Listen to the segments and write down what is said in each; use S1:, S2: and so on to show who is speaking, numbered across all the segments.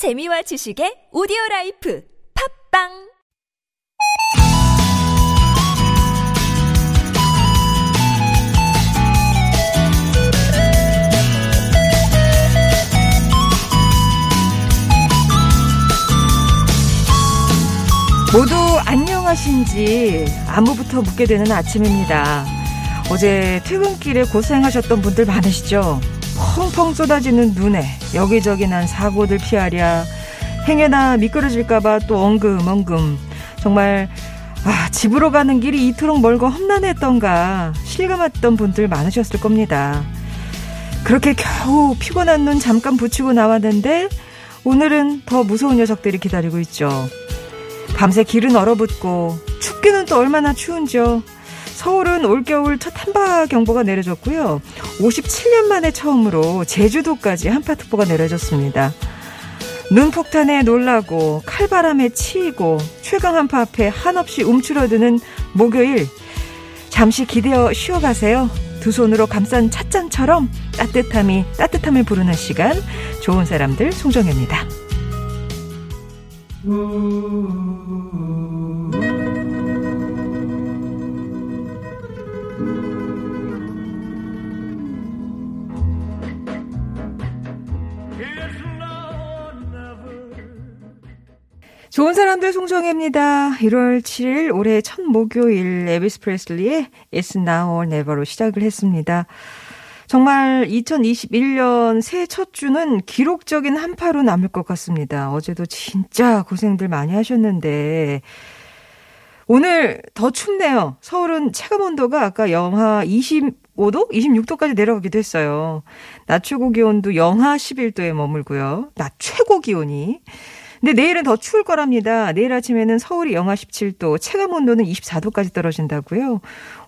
S1: 재미와 지식의 오디오 라이프 팝빵
S2: 모두 안녕하신지 안무부터 묻게 되는 아침입니다. 어제 퇴근길에 고생하셨던 분들 많으시죠? 펑펑 쏟아지는 눈에 여기저기 난 사고들 피하랴 행여나 미끄러질까봐 또 엉금엉금 정말 아 집으로 가는 길이 이토록 멀고 험난했던가 실감했던 분들 많으셨을 겁니다. 그렇게 겨우 피곤한 눈 잠깐 붙이고 나왔는데 오늘은 더 무서운 녀석들이 기다리고 있죠. 밤새 길은 얼어붙고 춥기는 또 얼마나 추운지요. 서울은 올겨울 첫 한파 경보가 내려졌고요. 57년 만에 처음으로 제주도까지 한파특보가 내려졌습니다. 눈폭탄에 놀라고 칼바람에 치이고 최강 한파 앞에 한없이 움츠러드는 목요일 잠시 기대어 쉬어가세요. 두 손으로 감싼 찻잔처럼 따뜻함이 따뜻함을 부르는 시간 좋은 사람들 송정혜입니다. 좋은 사람들 송정혜입니다. 1월 7일 올해 첫 목요일 에비스 프레슬리의 It's Now or Never로 시작을 했습니다. 정말 2021년 새해 첫 주는 기록적인 한파로 남을 것 같습니다. 어제도 진짜 고생들 많이 하셨는데 오늘 더 춥네요. 서울은 체감 온도가 아까 영하 25도, 26도까지 내려가기도 했어요. 낮 최고 기온도 영하 11도에 머물고요. 낮 최고 기온이 근데 내일은 더 추울 거랍니다. 내일 아침에는 서울이 영하 17도, 체감 온도는 24도까지 떨어진다고요.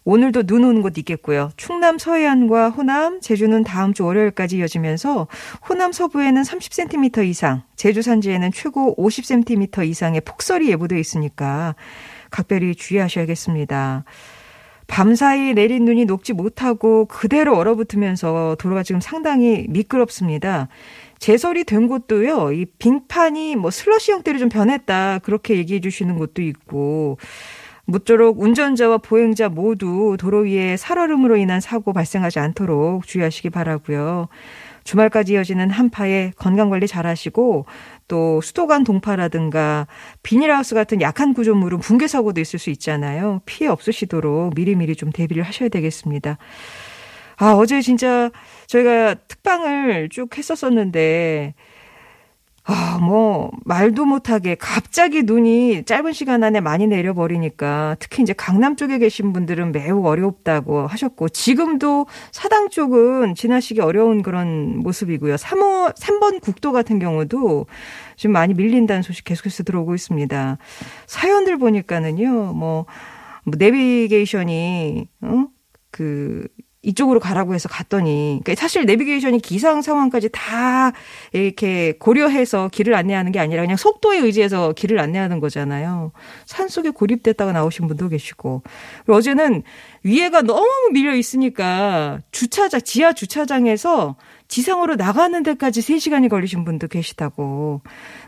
S2: 오늘도 눈 오는 곳 있겠고요. 충남 서해안과 호남, 제주는 다음 주 월요일까지 이어지면서 호남 서부에는 30cm 이상, 제주 산지에는 최고 50cm 이상의 폭설이 예보돼 있으니까 각별히 주의하셔야겠습니다. 밤사이 내린 눈이 녹지 못하고 그대로 얼어붙으면서 도로가 지금 상당히 미끄럽습니다. 제설이 된 곳도요, 이 빙판이 뭐 슬러시 형태로 좀 변했다. 그렇게 얘기해 주시는 곳도 있고, 모쪼록 운전자와 보행자 모두 도로 위에 살얼음으로 인한 사고 발생하지 않도록 주의하시기 바라고요. 주말까지 이어지는 한파에 건강 관리 잘 하시고 또 수도관 동파라든가 비닐하우스 같은 약한 구조물은 붕괴 사고도 있을 수 있잖아요. 피해 없으시도록 미리미리 좀 대비를 하셔야 되겠습니다. 아, 어제 진짜 저희가 특방을 쭉 했었었는데, 아, 뭐, 말도 못하게 갑자기 눈이 짧은 시간 안에 많이 내려버리니까 특히 이제 강남 쪽에 계신 분들은 매우 어렵다고 하셨고, 지금도 사당 쪽은 지나시기 어려운 그런 모습이고요. 3호, 3번 국도 같은 경우도 좀 많이 밀린다는 소식 계속해서 들어오고 있습니다. 사연들 보니까는요, 뭐, 뭐 내비게이션이, 어? 그, 이쪽으로 가라고 해서 갔더니 그러니까 사실 내비게이션이 기상 상황까지 다 이렇게 고려해서 길을 안내하는 게 아니라 그냥 속도에 의지해서 길을 안내하는 거잖아요. 산속에 고립됐다가 나오신 분도 계시고 어제는 위에가 너무 밀려 있으니까 주차장 지하 주차장에서 지상으로 나가는 데까지 3시간이 걸리신 분도 계시다고.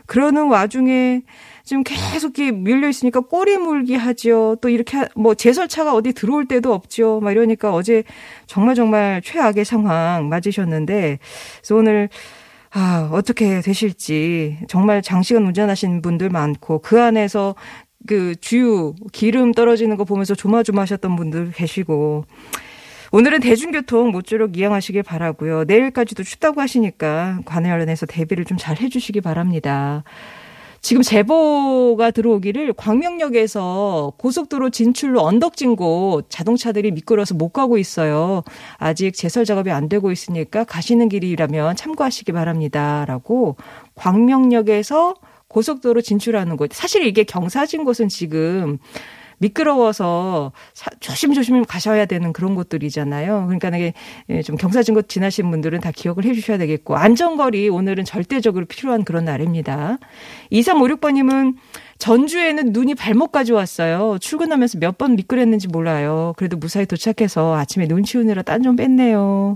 S2: 그러는 와중에 지금 계속 이렇게 밀려 있으니까 꼬리 물기 하죠. 또 이렇게 뭐 제설차가 어디 들어올 때도 없죠. 막 이러니까 어제 정말 정말 최악의 상황 맞으셨는데 그래서 오늘 아, 어떻게 되실지 정말 장시간 운전하신 분들 많고 그 안에서 그 주유 기름 떨어지는 거 보면서 조마조마하셨던 분들 계시고 오늘은 대중교통 모쪼록 이용하시길 바라고요. 내일까지도 춥다고 하시니까 관련해서 대비를 좀 잘 해주시기 바랍니다. 지금 제보가 들어오기를 광명역에서 고속도로 진출로 언덕진 곳 자동차들이 미끄러서 못 가고 있어요. 아직 제설 작업이 안 되고 있으니까 가시는 길이라면 참고하시기 바랍니다. 라고 광명역에서 고속도로 진출하는 곳. 사실 이게 경사진 곳은 지금 미끄러워서 사, 조심조심 가셔야 되는 그런 곳들이잖아요. 그러니까 이게 예, 좀 경사진 곳 지나신 분들은 다 기억을 해 주셔야 되겠고 안전거리 오늘은 절대적으로 필요한 그런 날입니다. 2356번님은 전주에는 눈이 발목까지 왔어요. 출근하면서 몇 번 미끄랬는지 몰라요. 그래도 무사히 도착해서 아침에 눈 치우느라 딴 좀 뺐네요.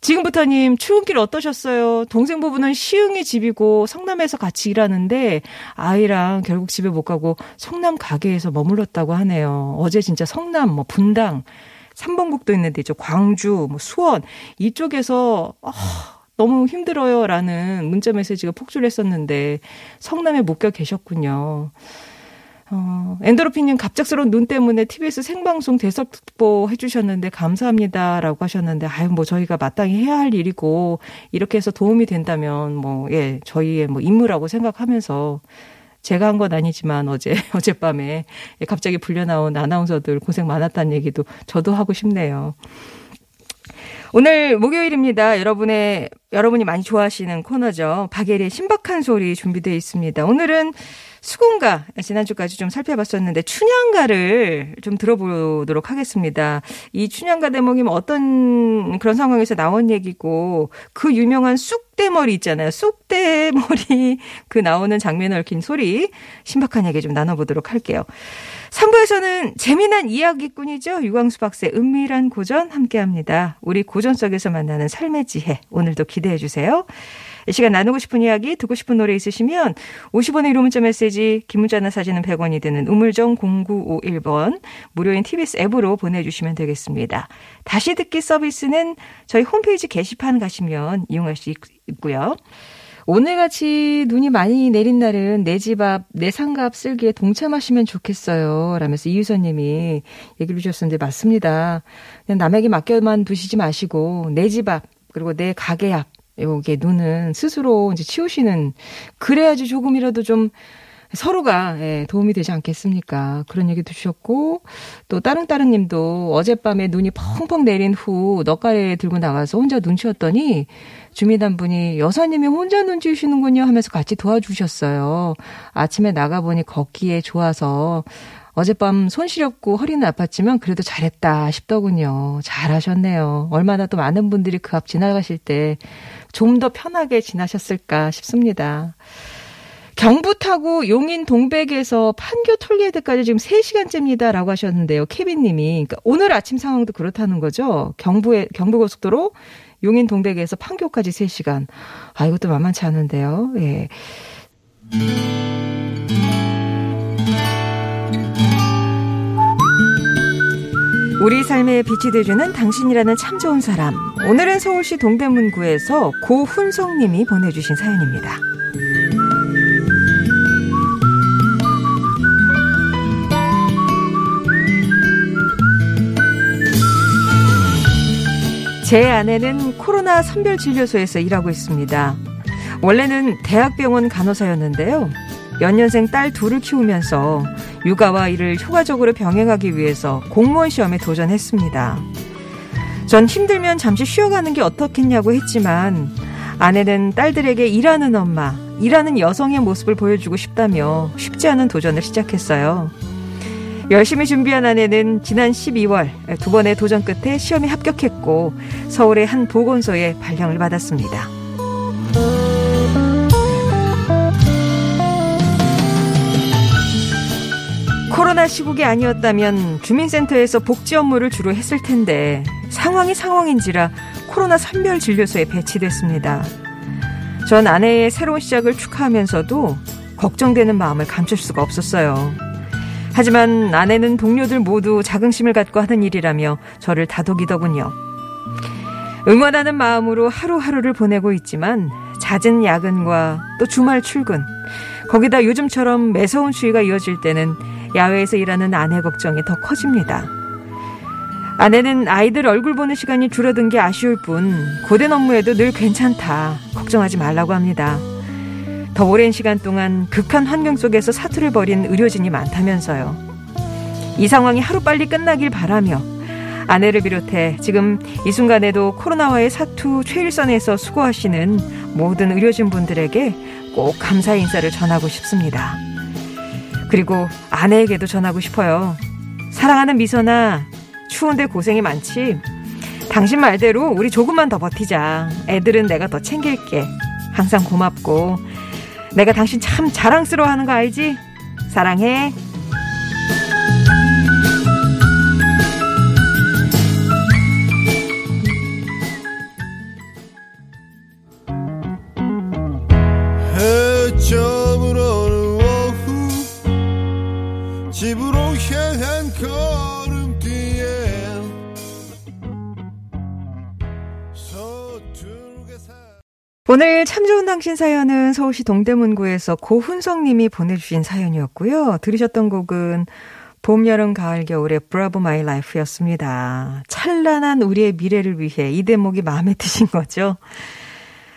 S2: 지금부터님 출근길 어떠셨어요? 동생 부부는 시흥이 집이고 성남에서 같이 일하는데 아이랑 결국 집에 못 가고 성남 가게에서 머물렀다고 하네요. 어제 진짜 성남 뭐 분당 삼번국도 있는데 이제 광주 뭐 수원 이쪽에서 아, 너무 힘들어요라는 문자 메시지가 폭주했었는데 성남에 묶여 계셨군요. 어, 엔도로핀님 갑작스러운 눈 때문에 TBS 생방송 대석보 해주셨는데 감사합니다라고 하셨는데 아유 뭐 저희가 마땅히 해야 할 일이고 이렇게 해서 도움이 된다면 뭐 예 저희의 뭐 임무라고 생각하면서 제가 한 건 아니지만 어제 어젯밤에 갑자기 불려 나온 아나운서들 고생 많았다는 얘기도 저도 하고 싶네요. 오늘 목요일입니다. 여러분의 여러분이 많이 좋아하시는 코너죠. 박예리의 신박한 소리 준비되어 있습니다. 오늘은 수군가 지난주까지 좀 살펴봤었는데 춘향가를 좀 들어보도록 하겠습니다. 이 춘향가 대목이 뭐 어떤 그런 상황에서 나온 얘기고 그 유명한 쑥대머리 있잖아요. 쑥대머리 그 나오는 장면을 얽힌 소리 신박한 얘기 좀 나눠보도록 할게요. 3부에서는 재미난 이야기꾼이죠. 유광수 박사의 은밀한 고전 함께합니다. 우리 고전 속에서 만나는 삶의 지혜 오늘도 기대해 주세요. 이 시간 나누고 싶은 이야기, 듣고 싶은 노래 있으시면 50원의 1호 문자 메시지, 긴 문자나 사진은 100원이 되는 우물정 0951번 무료인 TBS 앱으로 보내주시면 되겠습니다. 다시 듣기 서비스는 저희 홈페이지 게시판 가시면 이용할 수 있고요. 오늘같이 눈이 많이 내린 날은 내 집 앞, 내 상가 앞 쓸기에 동참하시면 좋겠어요. 라면서 이유선 님이 얘기를 주셨는데 맞습니다. 그냥 남에게 맡겨만 두시지 마시고 내 집 앞, 그리고 내 가게 앞, 요게 눈은 스스로 이제 치우시는 그래야지 조금이라도 좀 서로가 예, 도움이 되지 않겠습니까? 그런 얘기도 주셨고 또 따릉따릉님도 어젯밤에 눈이 펑펑 내린 후 넉가래 들고 나가서 혼자 눈 치웠더니 주민 한 분이 여사님이 혼자 눈 치우시는군요 하면서 같이 도와주셨어요. 아침에 나가보니 걷기에 좋아서 어젯밤 손 시렵고 허리는 아팠지만 그래도 잘했다 싶더군요. 잘하셨네요. 얼마나 또 많은 분들이 그 앞 지나가실 때 좀 더 편하게 지나셨을까 싶습니다. 경부 타고 용인 동백에서 판교 톨게이트까지 지금 3시간째입니다라고 하셨는데요. 케빈 님이. 그러니까 오늘 아침 상황도 그렇다는 거죠. 경부에 경부고속도로 용인 동백에서 판교까지 3시간. 아, 이것도 만만치 않은데요. 예. 우리 삶에 빛이 되주는 당신이라는 참 좋은 사람. 오늘은 서울시 동대문구에서 고훈성님이 보내주신 사연입니다. 제 아내는 코로나 선별진료소에서 일하고 있습니다. 원래는 대학병원 간호사였는데요. 연년생 딸 둘을 키우면서 육아와 일을 효과적으로 병행하기 위해서 공무원 시험에 도전했습니다. 전 힘들면 잠시 쉬어가는 게 어떻겠냐고 했지만 아내는 딸들에게 일하는 엄마, 일하는 여성의 모습을 보여주고 싶다며 쉽지 않은 도전을 시작했어요. 열심히 준비한 아내는 지난 12월 두 번의 도전 끝에 시험에 합격했고 서울의 한 보건소에 발령을 받았습니다. 코로나 시국이 아니었다면 주민센터에서 복지 업무를 주로 했을 텐데 상황이 상황인지라 코로나 선별 진료소에 배치됐습니다. 전 아내의 새로운 시작을 축하하면서도 걱정되는 마음을 감출 수가 없었어요. 하지만 아내는 동료들 모두 자긍심을 갖고 하는 일이라며 저를 다독이더군요. 응원하는 마음으로 하루하루를 보내고 있지만 잦은 야근과 또 주말 출근, 거기다 요즘처럼 매서운 추위가 이어질 때는 야외에서 일하는 아내 걱정이 더 커집니다. 아내는 아이들 얼굴 보는 시간이 줄어든 게 아쉬울 뿐 고된 업무에도 늘 괜찮다. 걱정하지 말라고 합니다. 더 오랜 시간 동안 극한 환경 속에서 사투를 벌인 의료진이 많다면서요. 이 상황이 하루빨리 끝나길 바라며 아내를 비롯해 지금 이 순간에도 코로나와의 사투 최일선에서 수고하시는 모든 의료진 분들에게 꼭 감사 인사를 전하고 싶습니다. 그리고 아내에게도 전하고 싶어요. 사랑하는 미선아, 추운데 고생이 많지? 당신 말대로 우리 조금만 더 버티자. 애들은 내가 더 챙길게. 항상 고맙고. 내가 당신 참 자랑스러워 하는 거 알지? 사랑해. 오늘 참 좋은 당신 사연은 서울시 동대문구에서 고훈성 님이 보내주신 사연이었고요. 들으셨던 곡은 봄, 여름, 가을, 겨울의 Bravo My Life였습니다. 찬란한 우리의 미래를 위해 이 대목이 마음에 드신 거죠.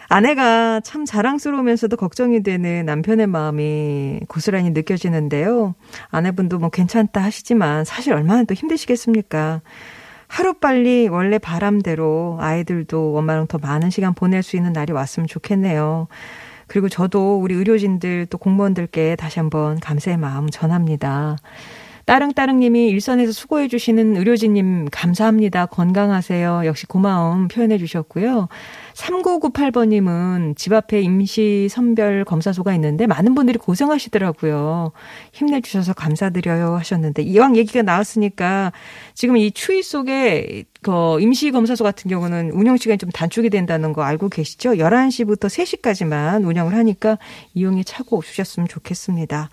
S2: 아내가 참 자랑스러우면서도 걱정이 되는 남편의 마음이 고스란히 느껴지는데요. 아내분도 뭐 괜찮다 하시지만 사실 얼마나 또 힘드시겠습니까? 하루빨리 원래 바람대로 아이들도 엄마랑 더 많은 시간 보낼 수 있는 날이 왔으면 좋겠네요. 그리고 저도 우리 의료진들 또 공무원들께 다시 한번 감사의 마음 전합니다. 따릉따릉님이 일선에서 수고해주시는 의료진님 감사합니다. 건강하세요. 역시 고마움 표현해 주셨고요. 3998번님은 집 앞에 임시 선별 검사소가 있는데 많은 분들이 고생하시더라고요. 힘내주셔서 감사드려요 하셨는데 이왕 얘기가 나왔으니까 지금 이 추위 속에 그 임시 검사소 같은 경우는 운영 시간이 좀 단축이 된다는 거 알고 계시죠? 11시부터 3시까지만 운영을 하니까 이용에 차고 주셨으면 좋겠습니다.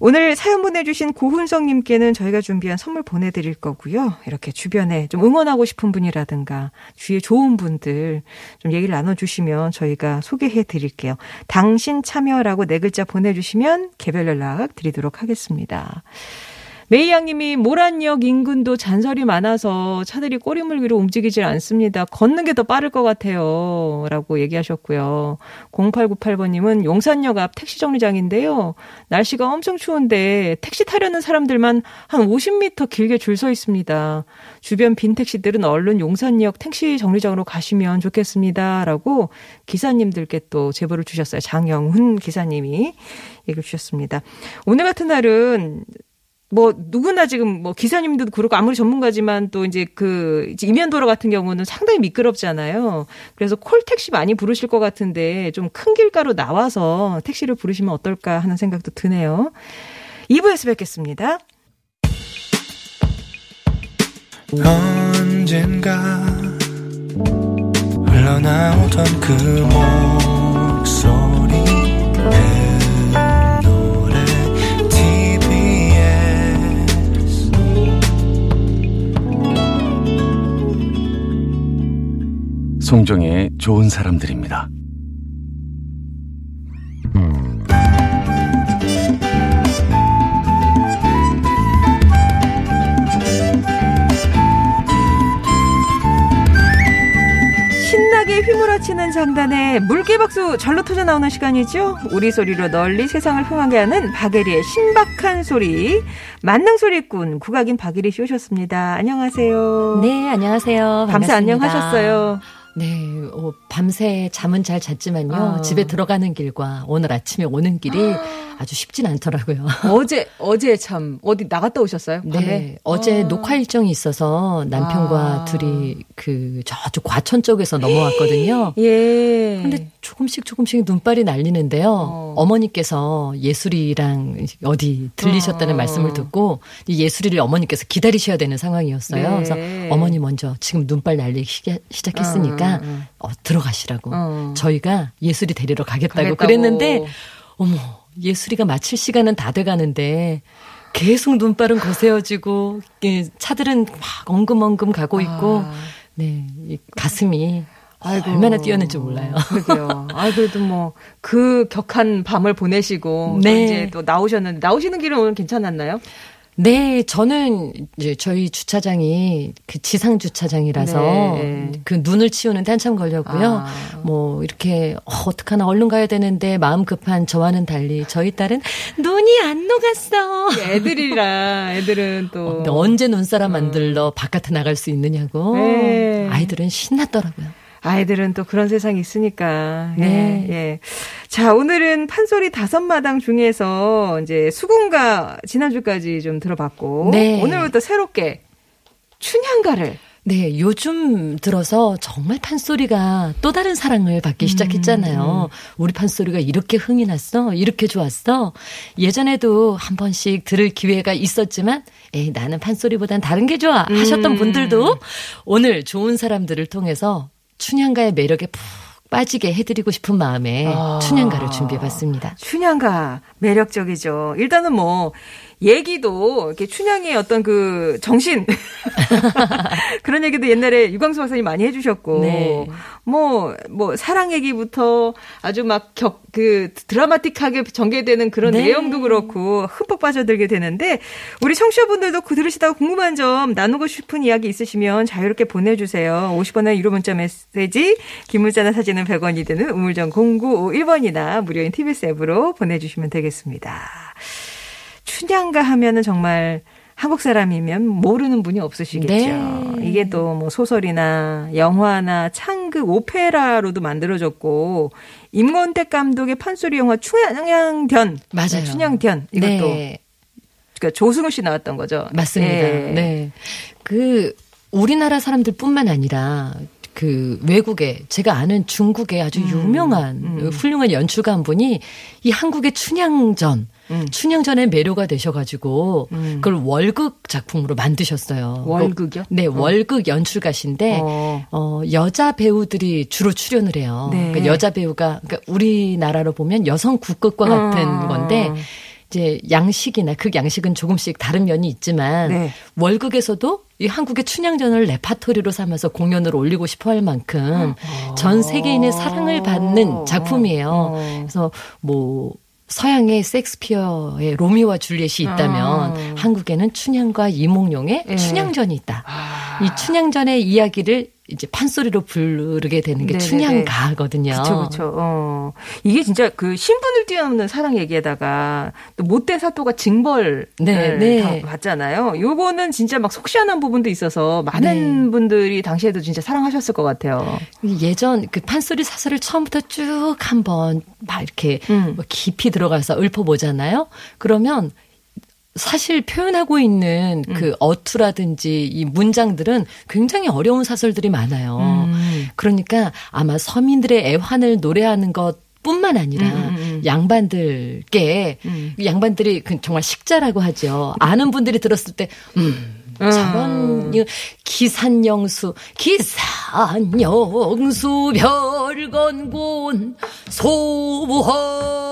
S2: 오늘 사연 보내주신 고훈성님께는 저희가 준비한 선물 보내드릴 거고요. 이렇게 주변에 좀 응원하고 싶은 분이라든가 주위에 좋은 분들 좀 얘기를 나눠주시면 저희가 소개해 드릴게요. 당신 참여라고 네 글자 보내주시면 개별 연락 드리도록 하겠습니다. 메이양님이 모란역 인근도 잔설이 많아서 차들이 꼬리물 위로 움직이질 않습니다. 걷는 게 더 빠를 것 같아요. 라고 얘기하셨고요. 0898번님은 용산역 앞 택시 정류장인데요. 날씨가 엄청 추운데 택시 타려는 사람들만 한 50m 길게 줄 서 있습니다. 주변 빈 택시들은 얼른 용산역 택시 정류장으로 가시면 좋겠습니다. 라고 기사님들께 또 제보를 주셨어요. 장영훈 기사님이 얘기를 주셨습니다. 오늘 같은 날은 뭐 누구나 지금 뭐 기사님도 그렇고 아무리 전문가지만 또 이제 그 이면도로 같은 경우는 상당히 미끄럽잖아요. 그래서 콜 택시 많이 부르실 것 같은데 좀 큰 길가로 나와서 택시를 부르시면 어떨까 하는 생각도 드네요. 2부에서 뵙겠습니다.
S3: 언젠가 흘러나오던 그목
S4: 송정의 좋은 사람들입니다.
S2: 신나게 휘몰아치는 장단에 물개박수 절로 터져 나오는 시간이죠. 우리 소리로 널리 세상을 흥하게 하는 박예리의 신박한 소리. 만능 소리꾼 국악인 박예리 씨 오셨습니다. 안녕하세요.
S5: 네, 안녕하세요.
S2: 밤새
S5: 반갑습니다.
S2: 안녕하셨어요.
S5: 네, 어, 밤새 잠은 잘 잤지만요.
S2: 어.
S5: 집에 들어가는 길과 오늘 아침에 오는 길이 아주 쉽진 않더라고요.
S2: 어제 어제 참 어디 나갔다 오셨어요?
S5: 네,
S2: 밤에?
S5: 어제
S2: 어.
S5: 녹화 일정이 있어서 남편과
S2: 아.
S5: 둘이 그 저쪽 과천 쪽에서 넘어왔거든요.
S2: 예.
S5: 근데 조금씩 조금씩 눈발이 날리는데요.
S2: 어.
S5: 어. 머니께서 예술이랑 어디 들리셨다는
S2: 어.
S5: 말씀을 듣고 이 예술이를 어머니께서 기다리셔야 되는 상황이었어요.
S2: 네.
S5: 그래서 어머니 먼저 지금 눈발 날리기 시작- 시작했으니까
S2: 어, 어, 어.
S5: 어, 들어가시라고
S2: 어.
S5: 저희가 예술이 데리러 가겠다고,
S2: 가겠다고.
S5: 그랬는데 어머 예술이가 마칠 시간은 다 돼가는데 계속 눈발은 거세어지고 예, 차들은 막 엉금엉금 가고 있고
S2: 아.
S5: 네이 가슴이
S2: 아이고.
S5: 얼마나 뛰었는지 몰라요.
S2: 그러게요. 아, 그래도 뭐, 그 격한 밤을 보내시고, 또
S5: 네.
S2: 이제 또 나오셨는데, 나오시는 길은 오늘 괜찮았나요?
S5: 네, 저는 이제 저희 주차장이 그 지상 주차장이라서
S2: 네.
S5: 그 눈을 치우는데 한참 걸렸고요.
S2: 아.
S5: 뭐 이렇게 어, 어떡하나 얼른 가야 되는데 마음 급한 저와는 달리 저희 딸은 눈이 안 녹았어.
S2: 애들이라, 애들은 또.
S5: 근데 언제 눈사람 만들러 바깥에 나갈 수 있느냐고.
S2: 네.
S5: 아이들은 신났더라고요.
S2: 아이들은 또 그런 세상이 있으니까. 예,
S5: 네.
S2: 예. 자, 오늘은 판소리 다섯 마당 중에서 이제 수군가 지난주까지 좀 들어봤고.
S5: 네.
S2: 오늘부터 새롭게 춘향가를.
S5: 네, 요즘 들어서 정말 판소리가 또 다른 사랑을 받기 시작했잖아요. 우리 판소리가 이렇게 흥이 났어? 이렇게 좋았어? 예전에도 한 번씩 들을 기회가 있었지만, 에이, 나는 판소리보단 다른 게 좋아. 하셨던 분들도 오늘 좋은 사람들을 통해서 춘향가의 매력에 푹 빠지게 해드리고 싶은 마음에
S2: 아.
S5: 춘향가를 준비해 봤습니다.
S2: 춘향가 매력적이죠. 일단은 뭐 얘기도 이렇게 춘향의 어떤 그 정신 그런 얘기도 옛날에 유광수 박사님 많이 해주셨고
S5: 네.
S2: 뭐 뭐 사랑 얘기부터 아주 막 격 그 드라마틱하게 전개되는 그런
S5: 네.
S2: 내용도 그렇고 흠뻑 빠져들게 되는데 우리 청취자분들도 그 들으시다가 궁금한 점 나누고 싶은 이야기 있으시면 자유롭게 보내주세요. 50원의 유료 문자 메시지 긴 문자나 사진은 100원이 되는 우물정 0951번이나 무료인 TBS 앱으로 보내주시면 되겠습니다. 춘향가 하면은 정말 한국 사람이면 모르는 분이 없으시겠죠.
S5: 네.
S2: 이게 또 뭐 소설이나 영화나 창극, 오페라로도 만들어졌고 임권택 감독의 판소리 영화 춘향견,
S5: 맞아요.
S2: 춘향견 이것도
S5: 네.
S2: 그러니까 조승우 씨 나왔던 거죠.
S5: 맞습니다.
S2: 예.
S5: 네. 그 우리나라 사람들뿐만 아니라 그 외국에 제가 아는 중국의 아주
S2: 음.
S5: 유명한 훌륭한 연출가 한 분이 이 한국의 춘향전
S2: 음.
S5: 춘향전의 매료가 되셔가지고
S2: 음.
S5: 그걸 월극 작품으로 만드셨어요.
S2: 월극이요?
S5: 네, 월극 연출가신데
S2: 어.
S5: 어, 여자 배우들이 주로 출연을 해요.
S2: 네.
S5: 그러니까 여자 배우가 그러니까 우리나라로 보면 여성 국극과 같은
S2: 어.
S5: 건데 이제 양식이나 그 양식은 조금씩 다른 면이 있지만
S2: 네.
S5: 월극에서도 이 한국의 춘향전을 레파토리로 삼아서 공연을 올리고 싶어 할 만큼 전 세계인의 사랑을 받는 작품이에요.
S2: 어.
S5: 그래서 뭐 서양의 섹스피어의 로미오와 줄리엣이 있다면
S2: 아.
S5: 한국에는 춘향과 이몽룡의
S2: 예.
S5: 춘향전이 있다.
S2: 아.
S5: 이 춘향전의 이야기를 이제 판소리로 부르게 되는 게
S2: 네네네.
S5: 춘향가거든요.
S2: 그렇죠, 그렇죠. 어. 이게 진짜 그 신분을 뛰어넘는 사랑 얘기에다가 또 못된 사또가 징벌을
S5: 네, 네.
S2: 다 받잖아요. 요거는 진짜 막 속시원한 부분도 있어서 많은
S5: 네.
S2: 분들이 당시에도 진짜 사랑하셨을 것 같아요.
S5: 예전 그 판소리 사설을 처음부터 쭉 한번 막 이렇게
S2: 음.
S5: 뭐 깊이 들어가서 읊어보잖아요. 그러면 사실 표현하고 있는
S2: 음.
S5: 그 어투라든지 이 문장들은 굉장히 어려운 사설들이 많아요.
S2: 음.
S5: 그러니까 아마 서민들의 애환을 노래하는 것 뿐만 아니라
S2: 음, 음, 음.
S5: 양반들께
S2: 음.
S5: 양반들이 그 정말 식자라고 하죠. 아는 분들이 들었을 때 음. 저런 이 기산영수 기산영수 별건곤 소부허유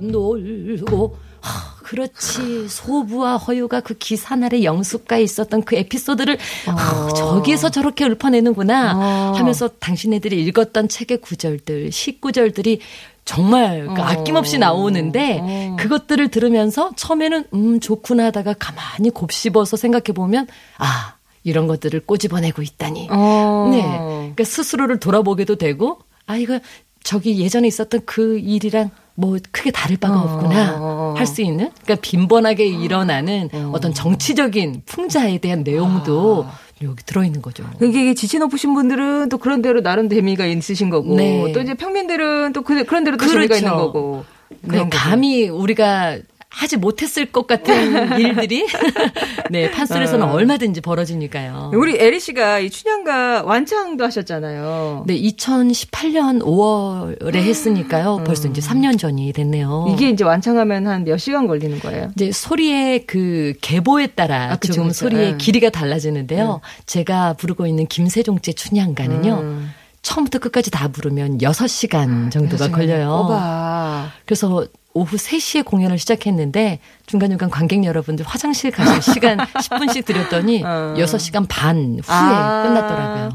S5: 놀고 하, 그렇지 소부와 허유가 그 기산 아래 영수가에 있었던 그 에피소드를 아, 저기에서 저렇게 읊어내는구나
S2: 어.
S5: 하면서 당신네들이 읽었던 책의 구절들 시구절들이 정말 그
S2: 어.
S5: 아낌없이 나오는데
S2: 어.
S5: 그것들을 들으면서 처음에는 음 좋구나 하다가 가만히 곱씹어서 생각해 보면 아 이런 것들을 꼬집어내고 있다니.
S2: 어.
S5: 네. 그러니까 스스로를 돌아보게도 되고 아 이거 저기 예전에 있었던 그 일이랑 뭐 크게 다를 바가
S2: 어.
S5: 없구나 할수 있는 그러니까 빈번하게 일어나는 어 떤 정치적인 풍자에 대한 내용도 여기 들어 있는 거죠.
S2: 이게 지치 높으신 분들은 또 그런 대로 나름 재미가 있으신 거고
S5: 네.
S2: 또 이제 평민들은 또 그, 그런 대로 또 재미가
S5: 그렇죠.
S2: 있는 거고.
S5: 네. 감히 우리가 하지 못했을 것 같은 일들이 네 판소리에서는
S2: 어.
S5: 얼마든지 벌어지니까요.
S2: 우리 에리 씨가 이 춘향가 완창도 하셨잖아요.
S5: 네, 2018년 5월에 했으니까요. 벌써 이제 3년 전이 됐네요.
S2: 음. 이게 이제 완창하면 한 몇 시간 걸리는 거예요?
S5: 이제 소리의 그 계보에 따라
S2: 아, 그쵸,
S5: 조금
S2: 그쵸.
S5: 소리의
S2: 예.
S5: 길이가 달라지는데요. 제가 부르고 있는 김세종제 춘향가는요.
S2: 음.
S5: 처음부터 끝까지 다 부르면 6시간 정도가 걸려요.
S2: 오바.
S5: 그래서 오후 3시에 공연을 시작했는데 중간중간 관객 여러분들 화장실 가실 시간 10분씩 드렸더니
S2: 어.
S5: 6시간 반 후에
S2: 아.
S5: 끝났더라고요.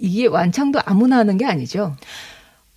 S2: 이게 완창도 아무나 하는 게 아니죠.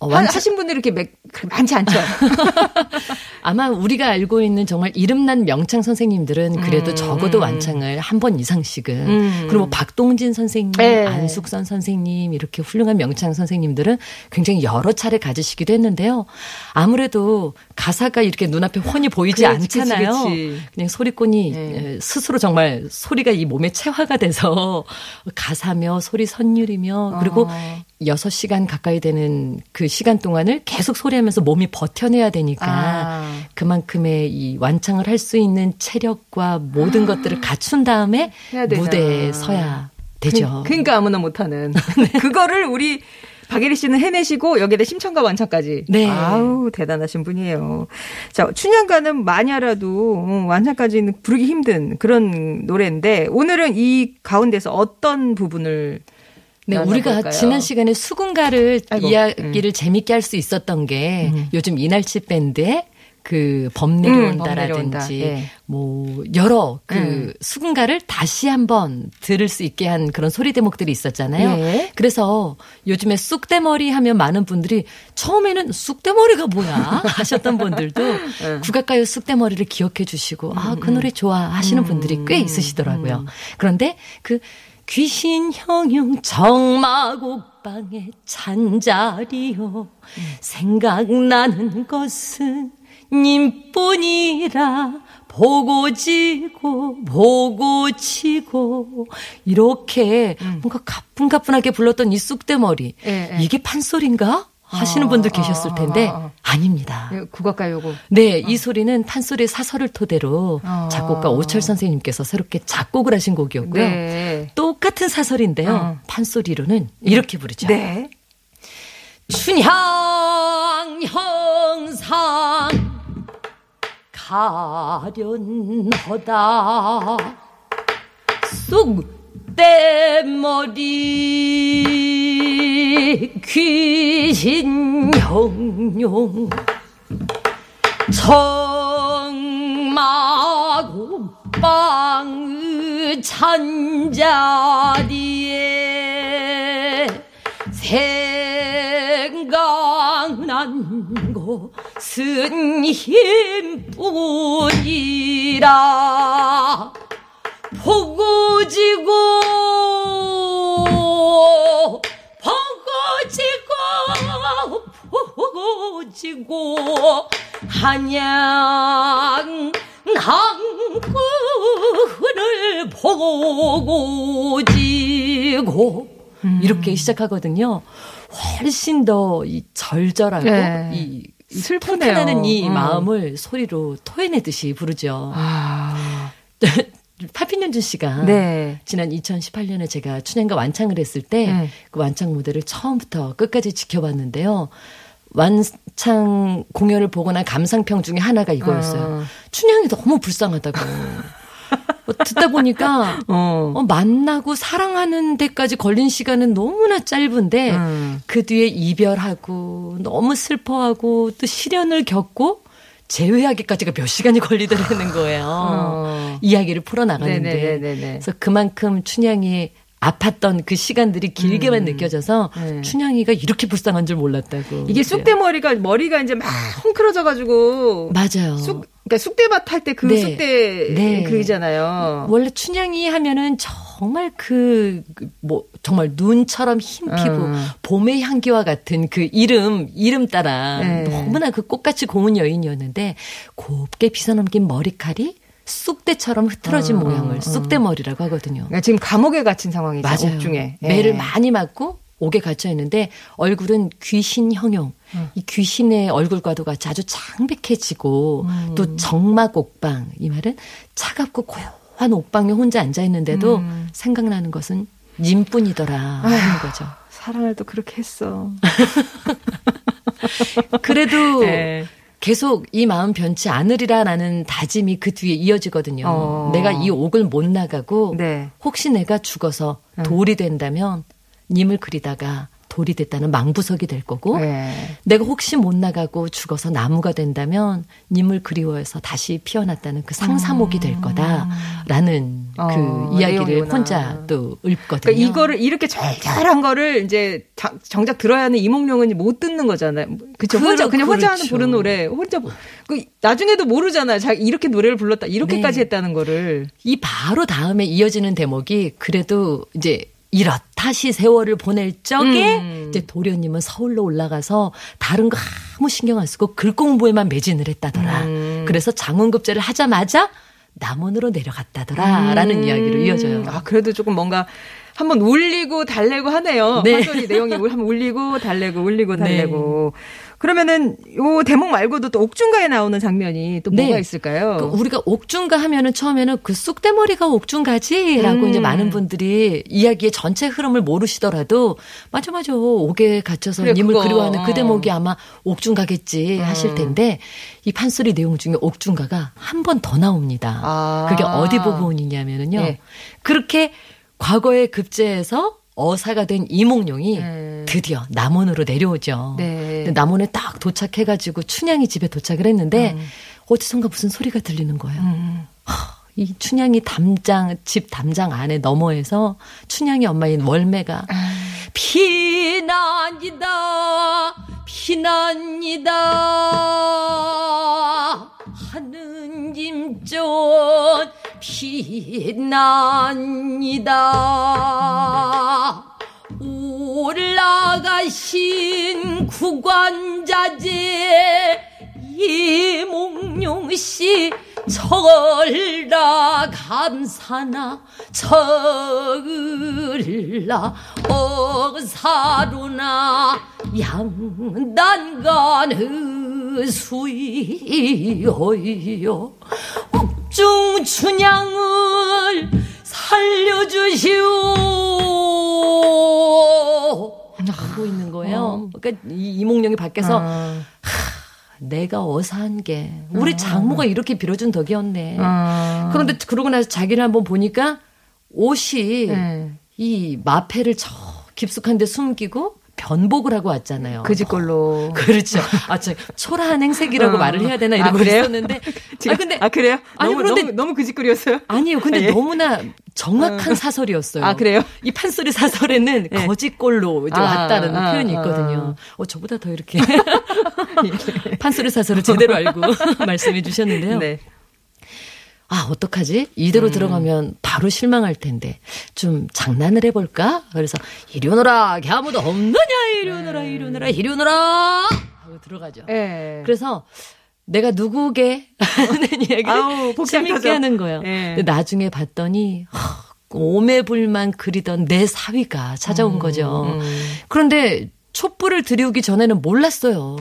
S5: 어,
S2: 하신 분들이 이렇게 맥- 많지 않죠.
S5: 아마 우리가 알고 있는 정말 이름난 명창 선생님들은 그래도
S2: 음,
S5: 적어도
S2: 음.
S5: 완창을 한 번 이상씩은
S2: 음.
S5: 그리고 뭐 박동진 선생님,
S2: 네.
S5: 안숙선 선생님 이렇게 훌륭한 명창 선생님들은 굉장히 여러 차례 가지시기도 했는데요. 아무래도 가사가 이렇게 눈앞에 훤히 보이지
S2: 그렇지,
S5: 않잖아요.
S2: 그치.
S5: 그냥 소리꾼이
S2: 네.
S5: 에, 스스로 정말 소리가 이 몸에 체화가 돼서 가사며 소리 선율이며 그리고
S2: 어.
S5: 여섯 시간 가까이 되는 그 시간 동안을 계속 소리하면서 몸이 버텨내야 되니까
S2: 아.
S5: 그만큼의 이 완창을 할 수 있는 체력과 모든 것들을 갖춘 다음에
S2: 아.
S5: 무대에 서야 되죠.
S2: 그, 러니까 아무나 못하는. 그거를 우리 박예리 씨는 해내시고 여기에다 심청과 완창까지.
S5: 네.
S2: 아우 대단하신 분이에요. 자 춘향가는 알아도 음, 완창까지는 부르기 힘든 그런 노래인데 오늘은 이 가운데서 어떤 부분을
S5: 네? 우리가 지난 시간에 수군가를
S2: 아이고, 음.
S5: 이야기를 재밌게 할 수 있었던 게 요즘 이날치 밴드의 그범
S2: 음,
S5: 내려온다라든지
S2: 범 내려온다. 예.
S5: 뭐 여러 그
S2: 음.
S5: 수군가를 다시 한번 들을 수 있게 한 그런 소리 대목들이 있었잖아요.
S2: 예.
S5: 그래서 요즘에 쑥대머리 하면 많은 분들이 처음에는 쑥대머리가 뭐야 하셨던 분들도
S2: 예.
S5: 국악가요 쑥대머리를 기억해 주시고 아
S2: 음,
S5: 그 노래 좋아 하시는 분들이 꽤 있으시더라고요. 그런데 그 귀신 형용 정마곡방에 잔자리요 생각나는 것은 님뿐이라 보고 지고 보고 치고 이렇게 뭔가 가뿐가뿐하게 불렀던 이 쑥대머리
S2: 음. 예, 예.
S5: 이게 판소리인가 하시는 분들 계셨을 텐데
S2: 아, 아, 아.
S5: 아닙니다.
S2: 예, 국악가요고.
S5: 네, 이 소리는 판소리 사설을 토대로
S2: 어.
S5: 작곡가 오철 선생님께서 새롭게 작곡을 하신 곡이었고요.
S2: 네.
S5: 똑같은 사설인데요.
S2: 어.
S5: 판소리로는 이렇게 부르죠.
S2: 네.
S5: 춘향 형상 가련하다 쑥 대머리 귀신 형용 정마곡방의 잔자리에 생각난 것은 힘뿐이라 보고 지고 보고 지고 보고 지고 한양 항구를 보고 지고 이렇게 시작하거든요. 훨씬 더 이 절절하고
S2: 네.
S5: 이, 이
S2: 슬프네요.
S5: 통탄하는 이
S2: 음.
S5: 마음을 소리로 토해내듯이 부르죠.
S2: 아.
S5: 파핀연준 씨가
S2: 네.
S5: 지난 2018년에 제가 춘향과 완창을 했을 때그
S2: 네.
S5: 완창 무대를 처음부터 끝까지 지켜봤는데요. 완창 공연을 난 감상평 중에 하나가 이거였어요.
S2: 어.
S5: 춘향이 너무 불쌍하다고. 뭐 듣다 보니까
S2: 어.
S5: 어, 만나고 사랑하는 데까지 걸린 시간은 너무나 짧은데
S2: 음.
S5: 그 뒤에 이별하고 너무 슬퍼하고 또 시련을 겪고 재회하기까지가 몇 시간이 걸리더라는 거예요.
S2: 어.
S5: 이야기를 풀어나가는데.
S2: 네네네네네.
S5: 그래서 그만큼 춘향이 아팠던 그 시간들이 길게만 느껴져서
S2: 네.
S5: 춘향이가 이렇게 불쌍한 줄 몰랐다고.
S2: 이게. 쑥대머리가 머리가 이제 막 헝클어져 가지고
S5: 맞아요.
S2: 쑥 그러니까 쑥대밭 할 때그
S5: 네.
S2: 쑥대
S5: 네.
S2: 그이잖아요.
S5: 원래 춘향이 하면은 정말 그, 뭐, 정말 눈처럼 흰 피부,
S2: 음.
S5: 봄의 향기와 같은 그 이름, 이름 따라
S2: 네.
S5: 너무나 그 꽃같이 고운 여인이었는데 곱게 빗어넘긴 머리칼이 쑥대처럼 흐트러진
S2: 음,
S5: 모양을
S2: 음.
S5: 쑥대머리라고 하거든요.
S2: 그러니까 지금 감옥에 갇힌 상황이죠.
S5: 맞아요.
S2: 옥중에.
S5: 매를
S2: 예.
S5: 많이 맞고 옥에 갇혀 있는데 얼굴은 귀신 형용.
S2: 음.
S5: 이 귀신의 얼굴과도 같이 아주 창백해지고
S2: 음.
S5: 또 정막 옥방. 이 말은 차갑고 고요한 옥방에 혼자 앉아 있는데도
S2: 음.
S5: 생각나는 것은 님뿐이더라 하는 거죠.
S2: 사랑을 또 그렇게 했어.
S5: 그래도
S2: 예.
S5: 계속 이 마음 변치 않으리라라는 다짐이 그 뒤에 이어지거든요.
S2: 어.
S5: 내가 이 옥을 못 나가고
S2: 네.
S5: 혹시 내가 죽어서 돌이 된다면 님을 그리다가 돌이 됐다는 망부석이 될 거고
S2: 네.
S5: 내가 혹시 못 나가고 죽어서 나무가 된다면 님을 그리워해서 다시 피어났다는 그 상사목이 될 거다라는
S2: 어,
S5: 그 이야기를
S2: 내용이구나.
S5: 혼자 또 읊거든요.
S2: 그러니까 이거를 이렇게 절절한 거를 이제 자- 정작 들어야 하는 이몽룡은 못 듣는 거잖아요. 그쵸? 혼자
S5: 그렇-
S2: 그냥 혼자 하는
S5: 그렇죠.
S2: 부른 노래 혼자 부- 그 나중에도 모르잖아요. 자기 이렇게 노래를 불렀다 이렇게까지
S5: 네.
S2: 했다는 거를.
S5: 이 바로 다음에 이어지는 대목이 그래도 이제 이렇다시 세월을 보낼 적에
S2: 음.
S5: 이제 도련님은 서울로 올라가서 다른 거 아무 신경 안 쓰고 글 공부에만 매진을 했다더라.
S2: 음.
S5: 그래서 장원급제를 하자마자 남원으로 내려갔다더라라는
S2: 음.
S5: 이야기로 이어져요.
S2: 아 그래도 조금 뭔가 한번 울리고 달래고 하네요.
S5: 네.
S2: 판소리 내용이 울- 한번 울리고 달래고 울리고 달래고. 그러면은 요 대목 말고도 또 옥중가에 나오는 장면이 또
S5: 네.
S2: 뭐가 있을까요?
S5: 그 우리가 옥중가 하면은 처음에는 그 쑥대머리가 옥중가지라고
S2: 음.
S5: 이제 많은 분들이 이야기의 전체 흐름을 모르시더라도 맞아 맞아 옥에 갇혀서
S2: 그래,
S5: 님을
S2: 그거.
S5: 그리워하는 그
S2: 어.
S5: 대목이 아마 옥중가겠지 하실 텐데 이 판소리 내용 중에 옥중가가 한 번 더 나옵니다.
S2: 아.
S5: 그게 어디 부분이냐면은요.
S2: 네.
S5: 그렇게 과거에 급제해서 어사가 된 이몽룡이
S2: 네.
S5: 드디어 남원으로 내려오죠.
S2: 네.
S5: 남원에 딱 도착해가지고 춘향이 집에 도착을 했는데 어디선가 무슨 소리가 들리는 거예요.
S2: 음.
S5: 이 춘향이 담장 집 담장 안에 너머에서 춘향이 엄마인 월매가 피난이다 피난이다 하는 임전 피난이다. 올라가신 구관자재 이몽룡 씨 철라 감사나 철라 억사로나 양단간 옥 중 춘향을 살려주시오 하고 있는 거예요. 그러니까 이 이몽룡이 밖에서
S2: 어.
S5: 내가 어사한 게 우리 장모가 이렇게 빌어준 덕이었네.
S2: 어.
S5: 그런데 그러고 나서 자기를 한번 보니까 옷이
S2: 네.
S5: 이 마패를 저 깊숙한 데 숨기고 변복을 하고 왔잖아요.
S2: 그지 걸로.
S5: 그렇죠. 아, 저 초라한 행색이라고
S2: 어.
S5: 말을 해야 되나
S2: 아,
S5: 이러고
S2: 그래요?
S5: 있었는데.
S2: 지금-
S5: 아 근데
S2: 아 그래요?
S5: 아니,
S2: 너무,
S5: 그런데-
S2: 너무, 너무 그 짓거리였어요.
S5: 아니요. 근데
S2: 예.
S5: 너무나 정확한 사설이었어요.
S2: 아, 그래요?
S5: 이 판소리 사설에는
S2: 예.
S5: 거짓골로 이제
S2: 아,
S5: 왔다는
S2: 아,
S5: 표현이
S2: 아,
S5: 있거든요. 어, 저보다 더 이렇게 판소리 사설을 제대로 알고 말씀해 주셨는데요.
S2: 네.
S5: 아, 어떡하지? 이대로
S2: 음.
S5: 들어가면 바로 실망할 텐데. 좀 장난을 해볼까? 그래서, 이리 오너라! 걔 아무도 없느냐! 이리 오너라! 이리 오너라! 이리 오너라! 하고 들어가죠.
S2: 예.
S5: 그래서, 내가 누구게? 하는 얘기를
S2: 아우.
S5: 재밌게 하는 거예요.
S2: 예.
S5: 근데 나중에 봤더니, 하, 오매불만 그리던 내 사위가 찾아온 거죠. 그런데 촛불을 들이우기 전에는 몰랐어요.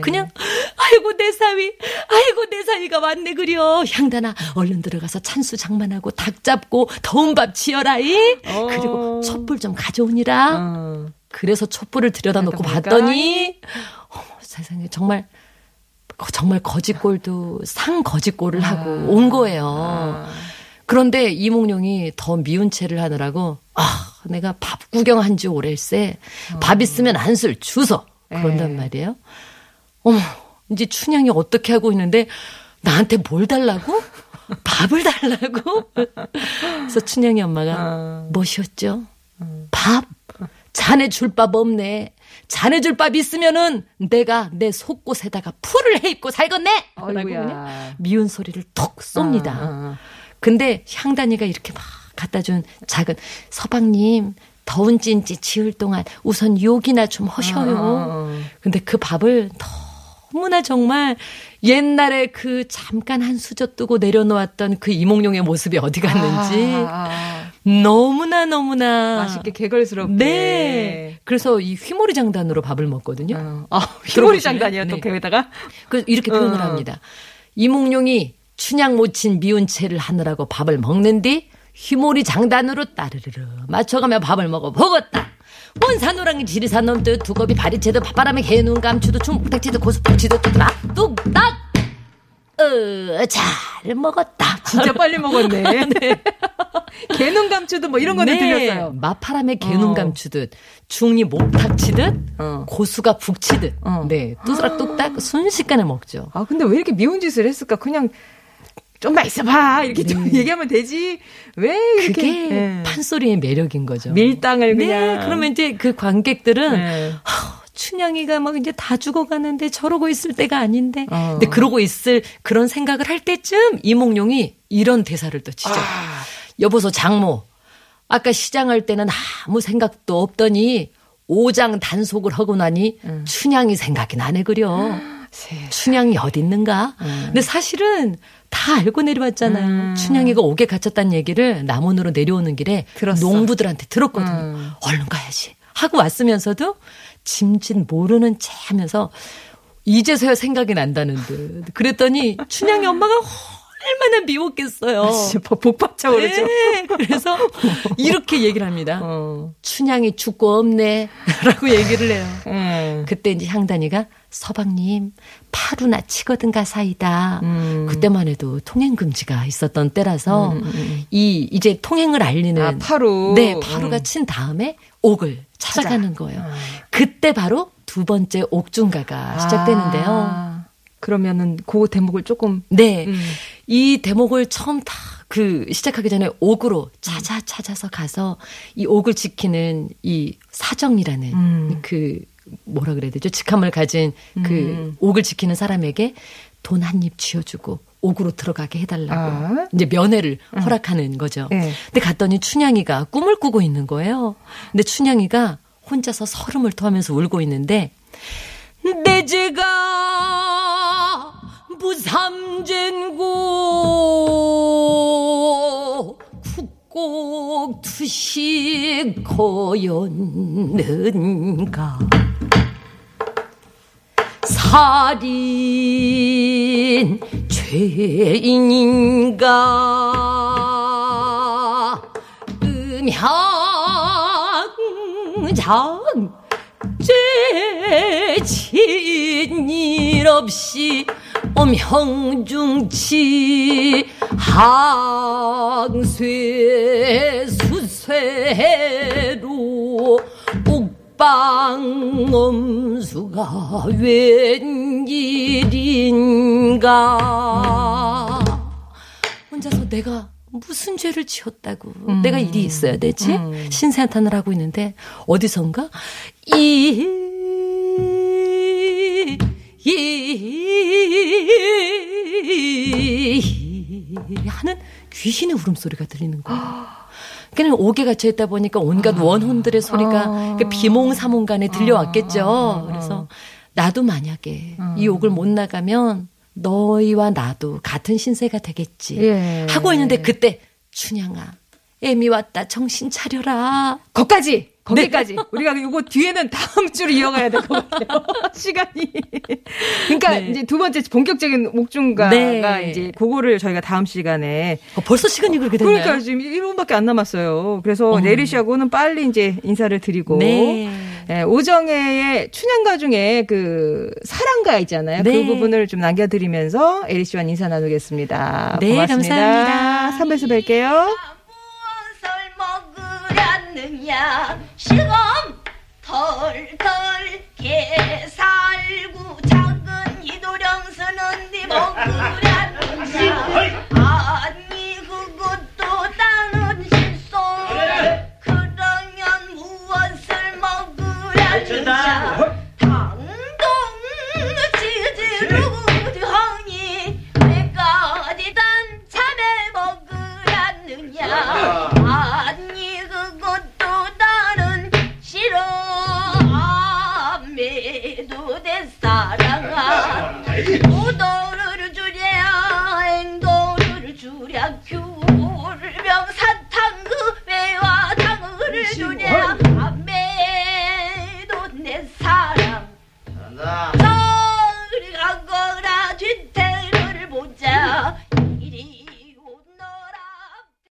S2: 예.
S5: 그냥 아이고 내 사위 아이고 내 사위가 왔네 그려 향단아 얼른 들어가서 찬수 장만하고 닭 잡고 더운 밥 지어라이
S2: 어.
S5: 그리고 촛불 좀 가져오니라
S2: 어.
S5: 그래서 촛불을 들여다 놓고
S2: 그러다
S5: 봤더니 어머 세상에 정말 정말 거짓골도 상 거짓골을 하고 온 거예요. 그런데 이몽룡이 더 미운 채를 하느라고 아 내가 밥 구경한 지 오래일세 밥 있으면 한술 주소 그런단
S2: 예.
S5: 말이에요. 어머 이제 춘향이 어떻게 하고 있는데 나한테 뭘 달라고? 밥을 달라고? 그래서 춘향이 엄마가
S2: 어.
S5: 뭐셨죠? 밥? 자네 줄 밥 없네. 자네 줄 밥 있으면은 내가 내 속옷에다가 풀을 해 입고 살겠네. 라고 미운 소리를 톡 쏩니다.
S2: 어, 어.
S5: 근데 향단이가 이렇게 막 갖다 준 작은 서방님 더운 찐찌 지을 동안 우선 욕이나 좀 하셔요. 근데 그 밥을 너무나 정말 옛날에 그 잠깐 한 수저 뜨고 내려놓았던 그 이몽룡의 모습이 어디 갔는지
S2: 아, 아,
S5: 너무나 너무나
S2: 아. 맛있게 개걸스럽게.
S5: 네. 그래서 이 휘모리 장단으로 밥을 먹거든요.
S2: 어. 아, 휘모리
S5: 들어보실래요?
S2: 장단이야 또
S5: 네.
S2: 걔에다가.
S5: 그 이렇게 표현을
S2: 어.
S5: 합니다. 이몽룡이 춘향 모친 미운 채를 하느라고 밥을 먹는 뒤 휘모리 장단으로 따르르르 맞춰가며 밥을 먹어 보겠다. 원산호랑이 지리산 놈듯 두꺼비 바리채도 밥바람에 개눈 감추도 충북탁치도 고수팍치도 뚝딱 뚝딱 어, 잘 먹었다.
S2: 진짜 빨리 먹었네. 개눈 감추도 뭐 이런 거는 들렸어요.
S5: 마파람에 개눈
S2: 어.
S5: 감추듯 중이 목탁 치듯
S2: 어.
S5: 고수가 북 치듯
S2: 어.
S5: 네 뚜스락 뚝딱 순식간에 먹죠.
S2: 아, 근데 왜 이렇게 미운 짓을 했을까? 그냥 좀만 있어봐. 이렇게 좀 얘기하면 되지. 왜 이렇게.
S5: 그게
S2: 예.
S5: 판소리의 매력인 거죠.
S2: 밀당을
S5: 네,
S2: 그냥.
S5: 그러면 이제 그 관객들은
S2: 네.
S5: 하, 춘향이가 막 이제 다 죽어가는데 저러고 있을 때가 아닌데.
S2: 어.
S5: 근데 그러고 있을 그런 생각을 할 때쯤 이몽룡이 이런 대사를 또 치죠.
S2: 아.
S5: 여보소 장모. 아까 시장할 때는 아무 생각도 없더니 오장 단속을 하고 나니
S2: 음.
S5: 춘향이 생각이 나네 그려.
S2: 세.
S5: 춘향이 어디 있는가? 근데 사실은 다 알고 내려왔잖아요.
S2: 음.
S5: 춘향이가 옥에 갇혔다는 얘기를 남원으로 내려오는 길에
S2: 들었어.
S5: 농부들한테 들었거든요.
S2: 음.
S5: 얼른 가야지. 하고 왔으면서도 짐짓 모르는 체 하면서 이제서야 생각이 난다는 듯. 그랬더니 춘향이 엄마가 얼마나 미웠겠어요.
S2: 복- 복받쳐 오르죠.
S5: 네, 그래서 이렇게 얘기를 합니다.
S2: 어.
S5: 춘향이 죽고 없네. 라고 얘기를 해요.
S2: 음.
S5: 그때 이제 향단이가 서방님 파루나 치거든 가 사이다.
S2: 음.
S5: 그때만 해도 통행 금지가 있었던 때라서 이 이제 통행을 알리는
S2: 아, 파루.
S5: 네 파루가
S2: 음.
S5: 친 다음에 옥을 찾아가는 거예요. 그때 바로 두 번째 옥중가가 시작되는데요.
S2: 아, 그러면은 그 대목을 조금
S5: 네.
S2: 음.
S5: 이 대목을 처음 다 그 시작하기 전에 옥으로 찾아 찾아서 가서 이 옥을 지키는 이 사정이라는
S2: 음.
S5: 그 뭐라 그래야 되죠? 직함을 가진 그
S2: 음.
S5: 옥을 지키는 사람에게 돈 한 입 쥐어주고 옥으로 들어가게 해달라고
S2: 아.
S5: 이제 면회를 허락하는 거죠.
S2: 네.
S5: 근데 갔더니 춘향이가 꿈을 꾸고 있는 거예요. 근데 춘향이가 혼자서 설움을 토하면서 울고 있는데 내 제가 무삼젠고 국곡 투식 거였는가 살인 죄인인가? 음향장 죄진 일 없이 엄형중치 항쇠 수쇠로 옥방 엄수가 웬일인가 혼자서 내가 무슨 죄를 지었다고 내가 일이 있어야 되지 신세한탄을 하고 있는데 어디선가 이, 이, 이 하는 귀신의 울음소리가 들리는 거예요. 그냥 옥에 갇혀 있다 보니까 온갖 원혼들의 소리가 그 비몽사몽간에 들려왔겠죠. 그래서 나도 만약에 이 옥을 못 나가면 너희와 나도 같은 신세가 되겠지.
S2: 예.
S5: 하고 있는데 그때 춘향아, 애미 왔다. 정신 차려라.
S2: 거기까지 거기까지 우리가 이거 뒤에는 다음 주로 이어가야 될 것 같아요 시간이 그러니까
S5: 네.
S2: 이제 두 번째 본격적인 옥중가가
S5: 네.
S2: 이제 그거를 저희가 다음 시간에
S5: 어, 벌써 시간이 그렇게 됐나요?
S2: 그러니까 지금 1분밖에 안 남았어요 그래서 내리 씨하고는 빨리 이제 인사를 드리고
S5: 네.
S2: 예, 오정혜의 춘향가 중에 그 사랑가 있잖아요.
S5: 네.
S2: 그 부분을 좀 남겨드리면서 에리 씨와 인사 나누겠습니다.
S5: 네,
S2: 고맙습니다.
S5: 감사합니다.
S2: 3부에서 뵐게요.
S6: 그냥 시금 털털 개 살구 작은 이도령 쓰는 네 몽구란 자